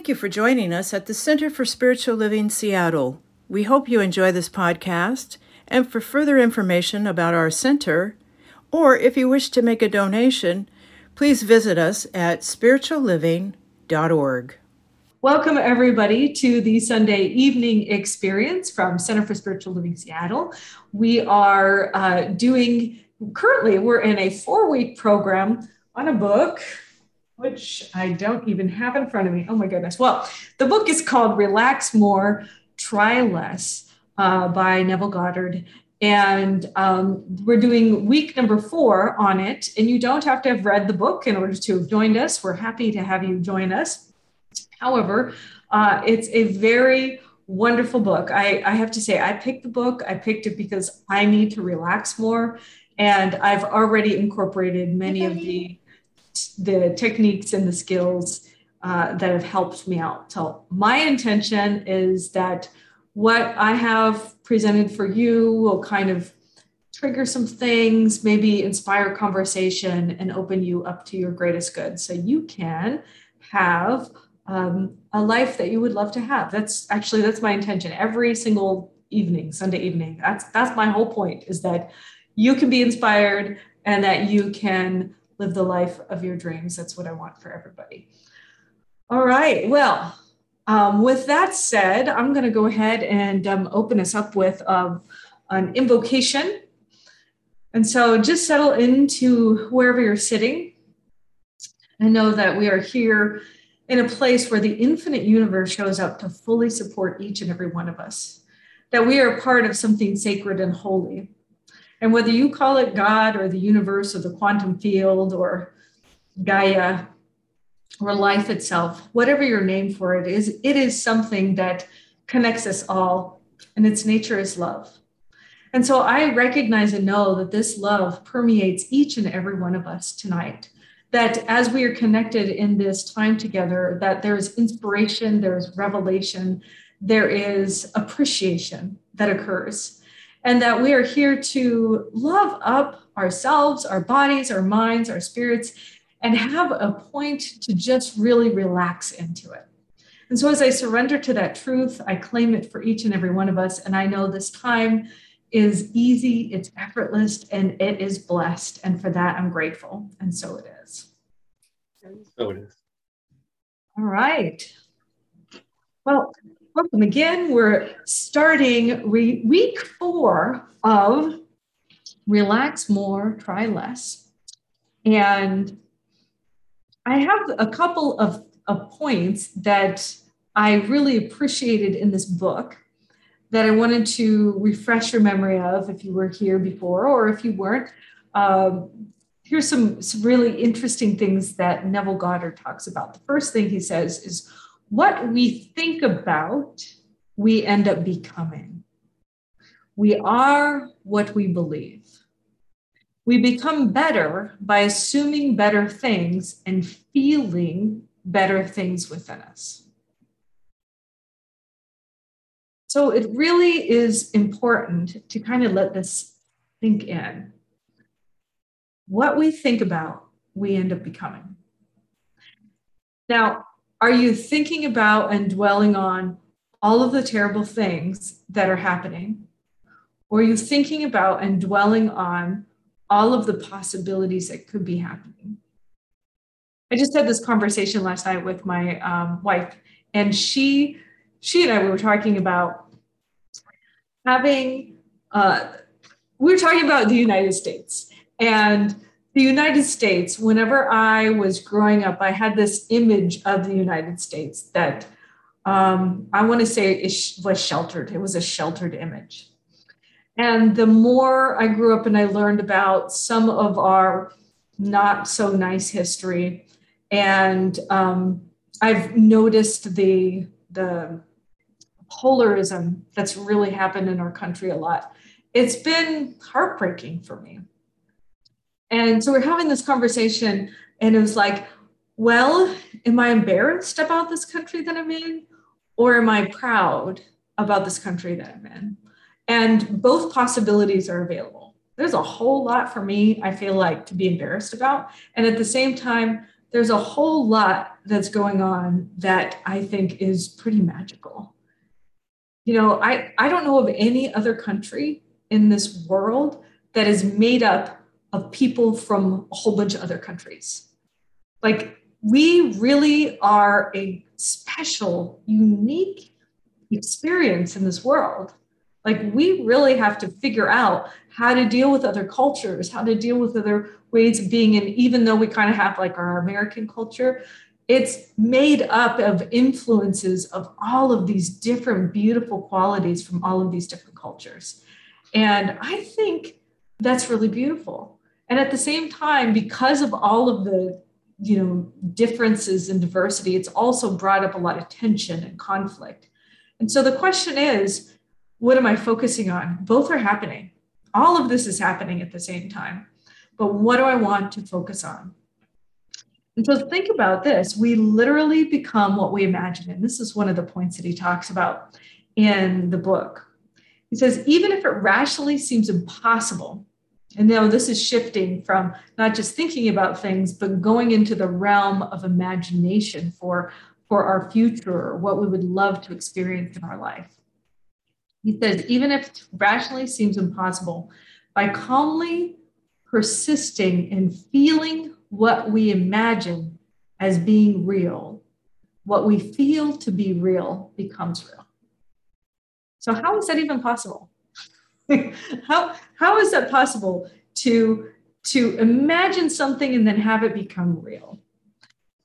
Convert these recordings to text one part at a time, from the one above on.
Thank you for joining us at the Center for Spiritual Living Seattle. We hope you enjoy this podcast. And for further information about our center, or if you wish to make a donation, please visit us at spiritualliving.org. Welcome, everybody, to the Sunday evening experience from Center for Spiritual Living Seattle. We are uh, doing, currently, we're in a four week program on a book which I don't even have in front of me. Oh my goodness. Well, the book is called Relax More, Try Less uh, by Neville Goddard. And um, we're doing week number four on it. And you don't have to have read the book in order to have joined us. We're happy to have you join us. However, uh, it's a very wonderful book. I, I have to say, I picked the book. I picked it because I need to relax more. And I've already incorporated many of the the techniques and the skills uh, that have helped me out. So, my intention is that what I have presented for you will kind of trigger some things, maybe inspire conversation and open you up to your greatest good so you can have um, a life that you would love to have. That's actually that's my intention every single evening, Sunday evening. That's that's my whole point is that you can be inspired and that you can live the life of your dreams. That's what I want for everybody. All right. Well, um, with that said, I'm going to go ahead and um, open us up with um, an invocation. And so just settle into wherever you're sitting and know that we are here in a place where the infinite universe shows up to fully support each and every one of us, that we are part of something sacred and holy and whether you call it God or the universe or the quantum field or Gaia or life itself, whatever your name for it is, it is something that connects us all, and its nature is love. And so I recognize and know that this love permeates each and every one of us tonight. That as we are connected in this time together, that there is inspiration, there is revelation, there is appreciation that occurs and that we are here to love up ourselves, our bodies, our minds, our spirits, and have a point to just really relax into it. And so, as I surrender to that truth, I claim it for each and every one of us. And I know this time is easy, it's effortless, and it is blessed. And for that, I'm grateful. And so it is. So it is. All right. Well, Welcome again. We're starting re- week four of Relax More, Try Less. And I have a couple of, of points that I really appreciated in this book that I wanted to refresh your memory of if you were here before or if you weren't. Um, here's some, some really interesting things that Neville Goddard talks about. The first thing he says is what we think about, we end up becoming. We are what we believe. We become better by assuming better things and feeling better things within us. So it really is important to kind of let this sink in. What we think about, we end up becoming. Now, are you thinking about and dwelling on all of the terrible things that are happening? Or are you thinking about and dwelling on all of the possibilities that could be happening? I just had this conversation last night with my um, wife, and she she and I we were talking about having uh, we were talking about the United States and the United States, whenever I was growing up, I had this image of the United States that um, I want to say it was sheltered. It was a sheltered image. And the more I grew up and I learned about some of our not so nice history, and um, I've noticed the the polarism that's really happened in our country a lot. It's been heartbreaking for me and so we're having this conversation, and it was like, well, am I embarrassed about this country that I'm in? Or am I proud about this country that I'm in? And both possibilities are available. There's a whole lot for me, I feel like, to be embarrassed about. And at the same time, there's a whole lot that's going on that I think is pretty magical. You know, I, I don't know of any other country in this world that is made up of people from a whole bunch of other countries. Like, we really are a special, unique experience in this world. Like, we really have to figure out how to deal with other cultures, how to deal with other ways of being. And even though we kind of have like our American culture, it's made up of influences of all of these different beautiful qualities from all of these different cultures. And I think that's really beautiful. And at the same time, because of all of the you know differences and diversity, it's also brought up a lot of tension and conflict. And so the question is, what am I focusing on? Both are happening. All of this is happening at the same time. But what do I want to focus on? And so think about this. We literally become what we imagine. And this is one of the points that he talks about in the book. He says, even if it rationally seems impossible, and now this is shifting from not just thinking about things, but going into the realm of imagination for, for our future or what we would love to experience in our life. He says, even if rationally seems impossible, by calmly persisting in feeling what we imagine as being real, what we feel to be real becomes real. So, how is that even possible? how, how is that possible to, to imagine something and then have it become real?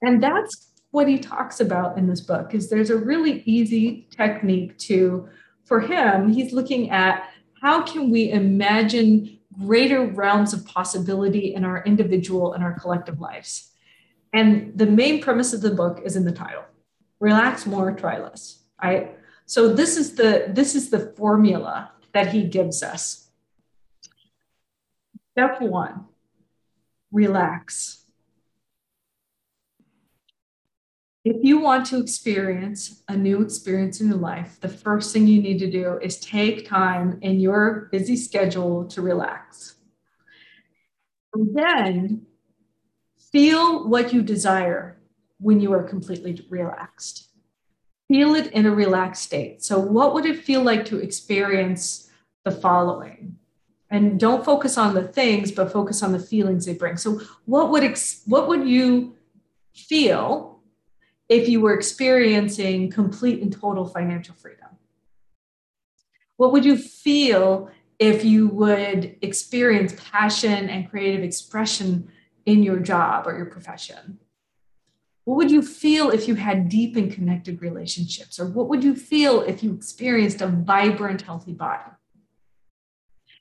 And that's what he talks about in this book is there's a really easy technique to for him, he's looking at how can we imagine greater realms of possibility in our individual and our collective lives. And the main premise of the book is in the title. Relax more, try less. Right? So this is the this is the formula that he gives us. Step 1. Relax. If you want to experience a new experience in your life, the first thing you need to do is take time in your busy schedule to relax. And then feel what you desire when you are completely relaxed. Feel it in a relaxed state. So, what would it feel like to experience the following? And don't focus on the things, but focus on the feelings they bring. So, what would ex- what would you feel if you were experiencing complete and total financial freedom? What would you feel if you would experience passion and creative expression in your job or your profession? What would you feel if you had deep and connected relationships? Or what would you feel if you experienced a vibrant, healthy body?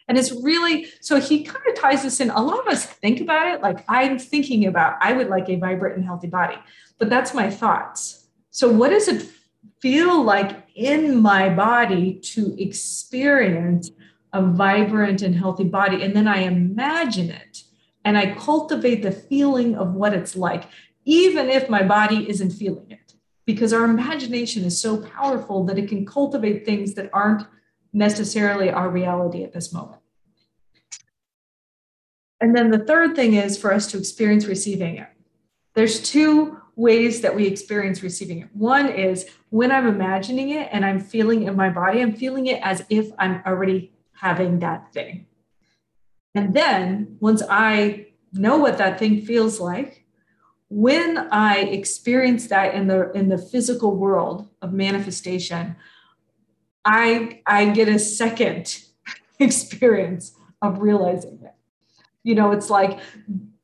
And it's really so he kind of ties this in. A lot of us think about it like I'm thinking about, I would like a vibrant and healthy body, but that's my thoughts. So, what does it feel like in my body to experience a vibrant and healthy body? And then I imagine it and I cultivate the feeling of what it's like, even if my body isn't feeling it, because our imagination is so powerful that it can cultivate things that aren't necessarily our reality at this moment. And then the third thing is for us to experience receiving it. There's two ways that we experience receiving it. One is when I'm imagining it and I'm feeling in my body, I'm feeling it as if I'm already having that thing. And then once I know what that thing feels like, when I experience that in the in the physical world of manifestation, I I get a second experience of realizing it. You know, it's like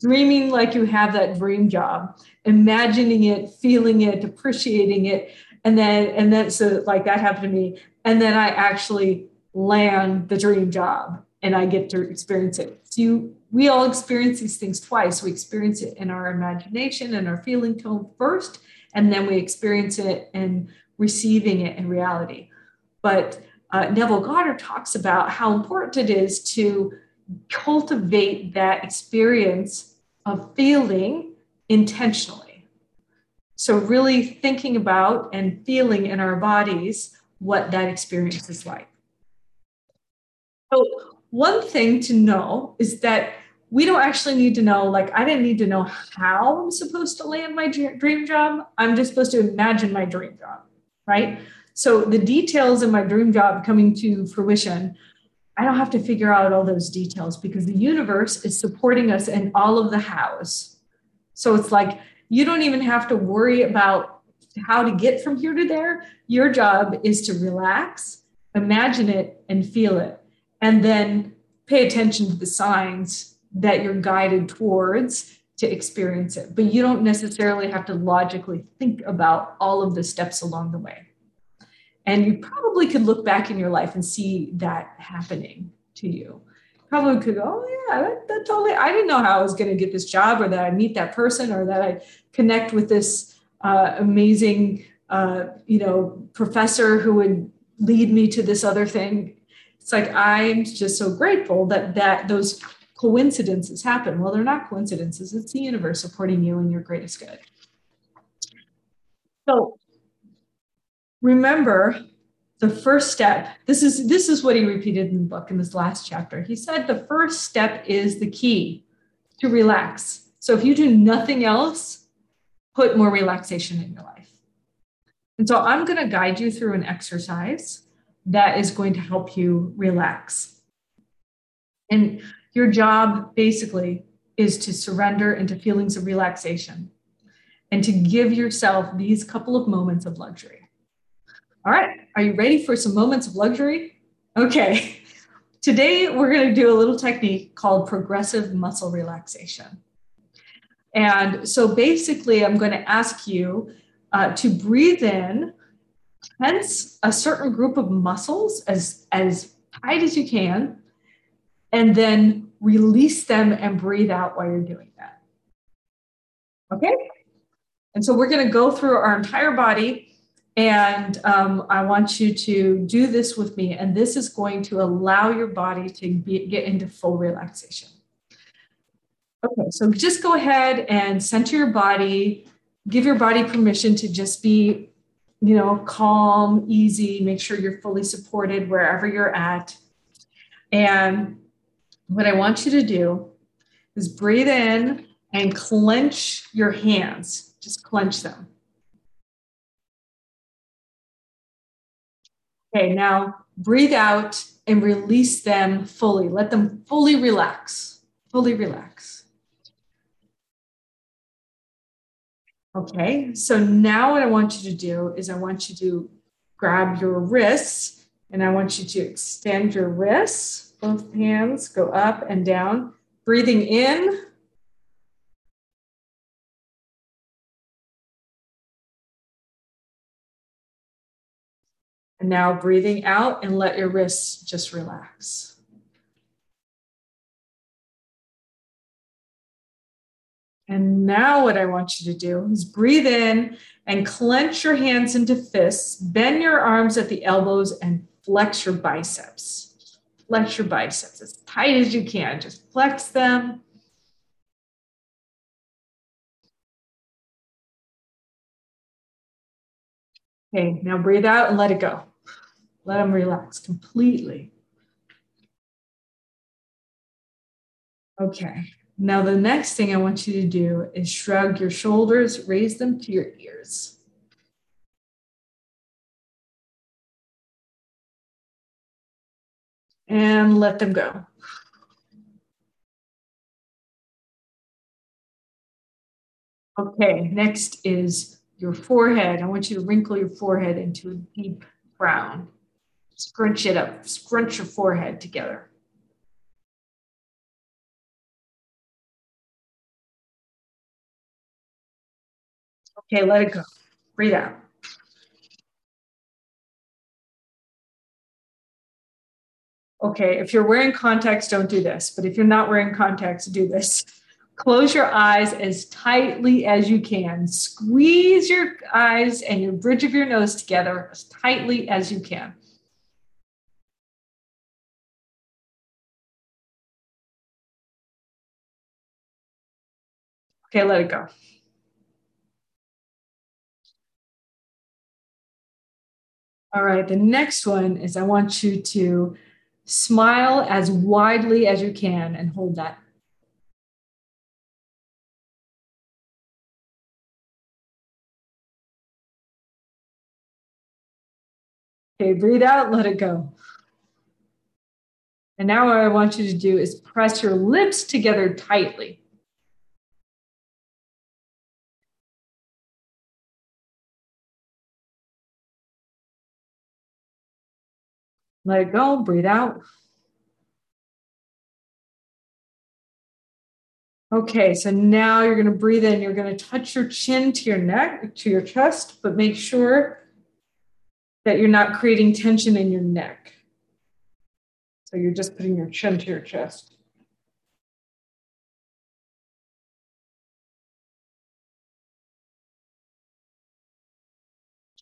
dreaming like you have that dream job, imagining it, feeling it, appreciating it, and then and then so like that happened to me, and then I actually land the dream job and I get to experience it. So you, we all experience these things twice. We experience it in our imagination and our feeling tone first, and then we experience it in receiving it in reality. But uh, Neville Goddard talks about how important it is to cultivate that experience of feeling intentionally. So, really thinking about and feeling in our bodies what that experience is like. So, one thing to know is that we don't actually need to know, like, I didn't need to know how I'm supposed to land my dream job. I'm just supposed to imagine my dream job, right? So the details of my dream job coming to fruition, I don't have to figure out all those details because the universe is supporting us in all of the hows. So it's like you don't even have to worry about how to get from here to there. Your job is to relax, imagine it, and feel it. And then pay attention to the signs that you're guided towards to experience it. But you don't necessarily have to logically think about all of the steps along the way. And you probably could look back in your life and see that happening to you. Probably could go, oh, yeah, that, that totally, I didn't know how I was going to get this job or that I meet that person or that I connect with this uh, amazing, uh, you know, professor who would lead me to this other thing. It's like, I'm just so grateful that that those coincidences happen. Well, they're not coincidences. It's the universe supporting you in your greatest good. So remember the first step. This is this is what he repeated in the book in this last chapter. He said the first step is the key to relax. So if you do nothing else put more relaxation in your life. And so i'm going to guide you through an exercise that is going to help you relax. And your job basically is to surrender into feelings of relaxation and to give yourself these couple of moments of luxury all right, are you ready for some moments of luxury? Okay, today we're going to do a little technique called progressive muscle relaxation. And so basically, I'm going to ask you uh, to breathe in, tense a certain group of muscles as, as tight as you can, and then release them and breathe out while you're doing that. Okay? And so we're going to go through our entire body and um, I want you to do this with me. And this is going to allow your body to be, get into full relaxation. Okay, so just go ahead and center your body, give your body permission to just be, you know, calm, easy, make sure you're fully supported wherever you're at. And what I want you to do is breathe in and clench your hands, just clench them. Okay, now breathe out and release them fully. Let them fully relax, fully relax. Okay, so now what I want you to do is I want you to grab your wrists and I want you to extend your wrists, both hands go up and down, breathing in And now breathing out and let your wrists just relax. And now, what I want you to do is breathe in and clench your hands into fists, bend your arms at the elbows, and flex your biceps. Flex your biceps as tight as you can. Just flex them. Okay, now breathe out and let it go. Let them relax completely. Okay, now the next thing I want you to do is shrug your shoulders, raise them to your ears. And let them go. Okay, next is your forehead. I want you to wrinkle your forehead into a deep frown. Scrunch it up, scrunch your forehead together. Okay, let it go. Breathe out. Okay, if you're wearing contacts, don't do this. But if you're not wearing contacts, do this. Close your eyes as tightly as you can. Squeeze your eyes and your bridge of your nose together as tightly as you can. Okay, let it go. All right, the next one is I want you to smile as widely as you can and hold that. Okay, breathe out, let it go. And now what I want you to do is press your lips together tightly. Let it go, breathe out. Okay, so now you're going to breathe in. You're going to touch your chin to your neck, to your chest, but make sure that you're not creating tension in your neck. So you're just putting your chin to your chest.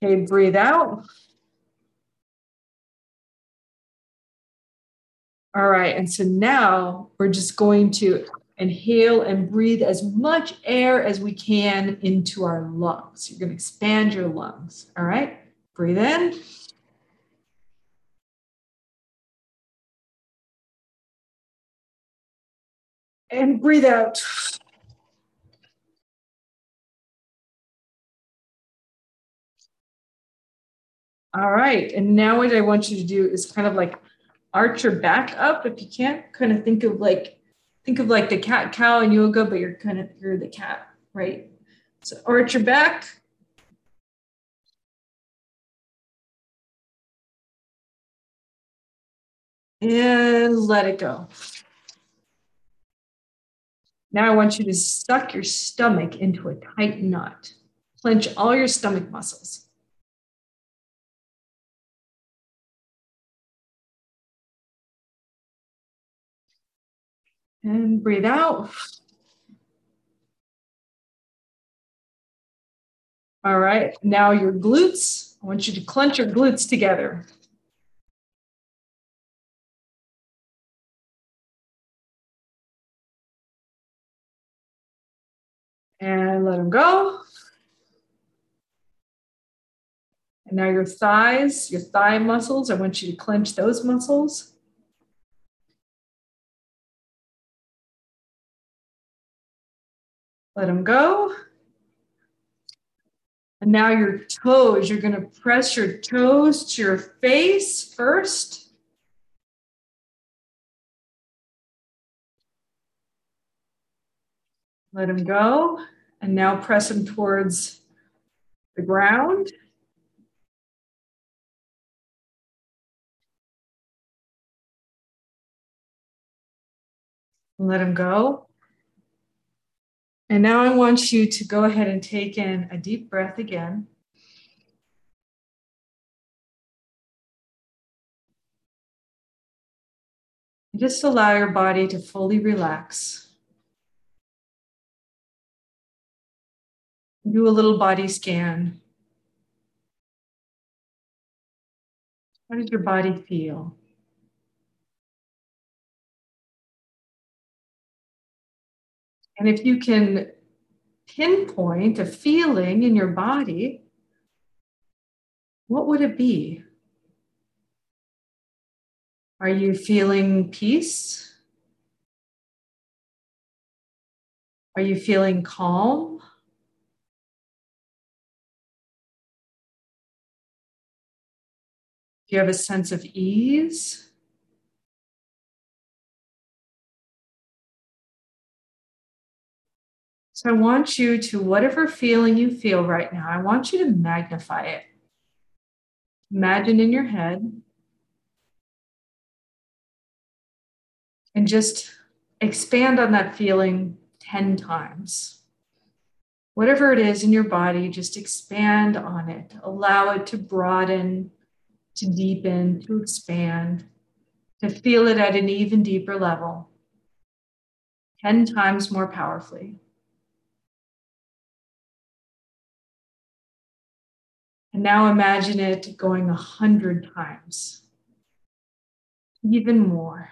Okay, breathe out. All right, and so now we're just going to inhale and breathe as much air as we can into our lungs. You're going to expand your lungs. All right, breathe in. And breathe out. All right, and now what I want you to do is kind of like arch your back up if you can't. Kind of think of like think of like the cat cow in yoga, but you're kind of you're the cat, right? So arch your back. And let it go. Now I want you to suck your stomach into a tight knot. Clench all your stomach muscles. And breathe out. All right, now your glutes. I want you to clench your glutes together. And let them go. And now your thighs, your thigh muscles, I want you to clench those muscles. Let them go. And now your toes, you're going to press your toes to your face first. Let them go. And now press them towards the ground. Let them go. And now I want you to go ahead and take in a deep breath again. Just allow your body to fully relax. Do a little body scan. How does your body feel? And if you can pinpoint a feeling in your body, what would it be? Are you feeling peace? Are you feeling calm? You have a sense of ease? So I want you to, whatever feeling you feel right now, I want you to magnify it. Imagine in your head and just expand on that feeling 10 times. Whatever it is in your body, just expand on it. Allow it to broaden, to deepen, to expand, to feel it at an even deeper level, 10 times more powerfully. And now imagine it going a hundred times, even more.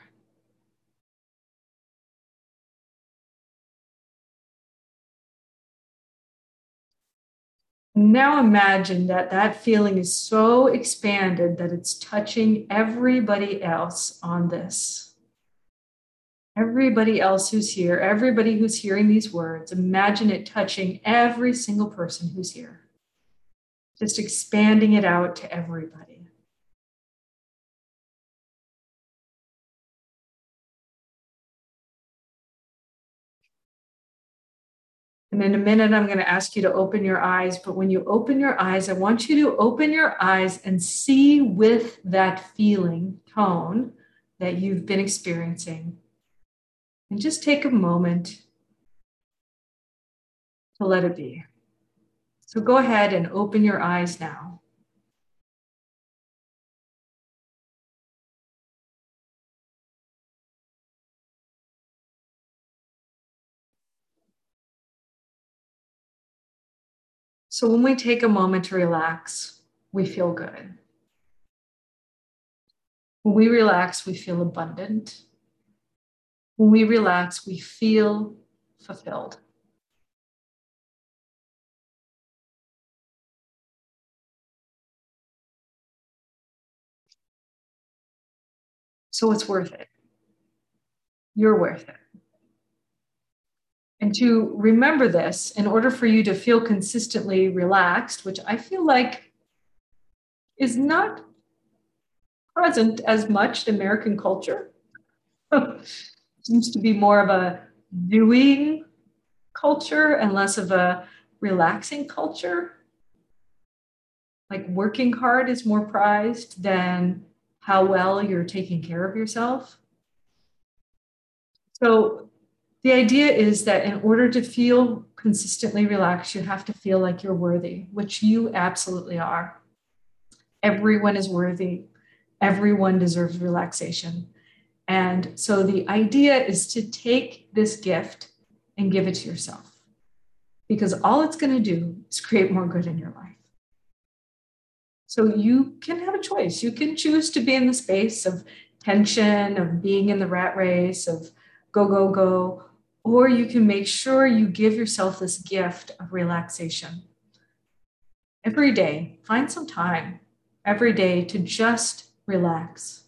Now imagine that that feeling is so expanded that it's touching everybody else on this. Everybody else who's here, everybody who's hearing these words, imagine it touching every single person who's here just expanding it out to everybody. And in a minute, I'm going to ask you to open your eyes. But when you open your eyes, I want you to open your eyes and see with that feeling tone that you've been experiencing. And just take a moment to let it be. So go ahead and open your eyes now. So when we take a moment to relax, we feel good. When we relax, we feel abundant. When we relax, we feel fulfilled. So it's worth it. You're worth it. And to remember this, in order for you to feel consistently relaxed, which I feel like is not present as much in American culture, seems to be more of a doing culture and less of a relaxing culture. Like working hard is more prized than how well you're taking care of yourself. So the idea is that in order to feel consistently relaxed, you have to feel like you're worthy, which you absolutely are. Everyone is worthy. Everyone deserves relaxation. And so the idea is to take this gift and give it to yourself because all it's going to do is create more good in your life. So you can have a choice. You can choose to be in the space of tension, of being in the rat race, of go, go, go, or you can make sure you give yourself this gift of relaxation. Every day, find some time every day to just relax.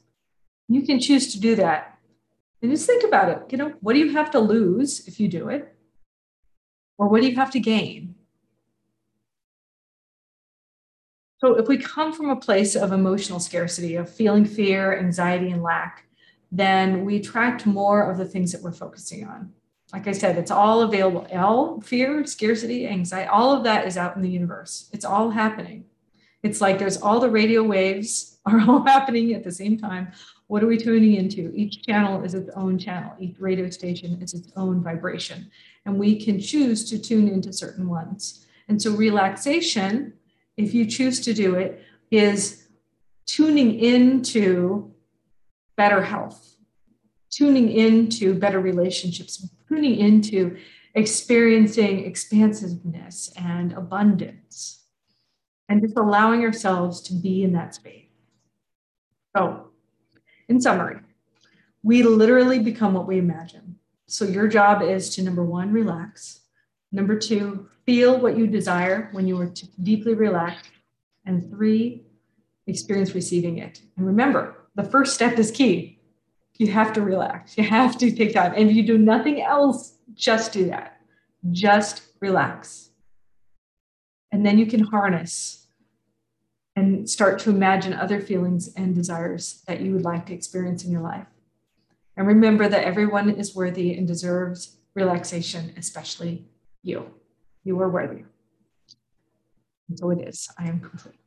You can choose to do that. And just think about it. You know, what do you have to lose if you do it? Or what do you have to gain? So, if we come from a place of emotional scarcity, of feeling fear, anxiety, and lack, then we attract more of the things that we're focusing on like I said, it's all available. All fear, scarcity, anxiety, all of that is out in the universe. It's all happening. It's like there's all the radio waves are all happening at the same time. What are we tuning into? Each channel is its own channel. Each radio station is its own vibration. And we can choose to tune into certain ones. And so relaxation, if you choose to do it, is tuning into better health, tuning into better relationships, tuning into experiencing expansiveness and abundance and just allowing ourselves to be in that space. So, in summary, we literally become what we imagine. So, your job is to number one, relax. Number two, feel what you desire when you are deeply relaxed. And three, experience receiving it. And remember, the first step is key you have to relax. You have to take time. And if you do nothing else, just do that. Just relax. And then you can harness and start to imagine other feelings and desires that you would like to experience in your life. And remember that everyone is worthy and deserves relaxation, especially you. You are worthy. And so it is. I am complete.